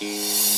Yeah.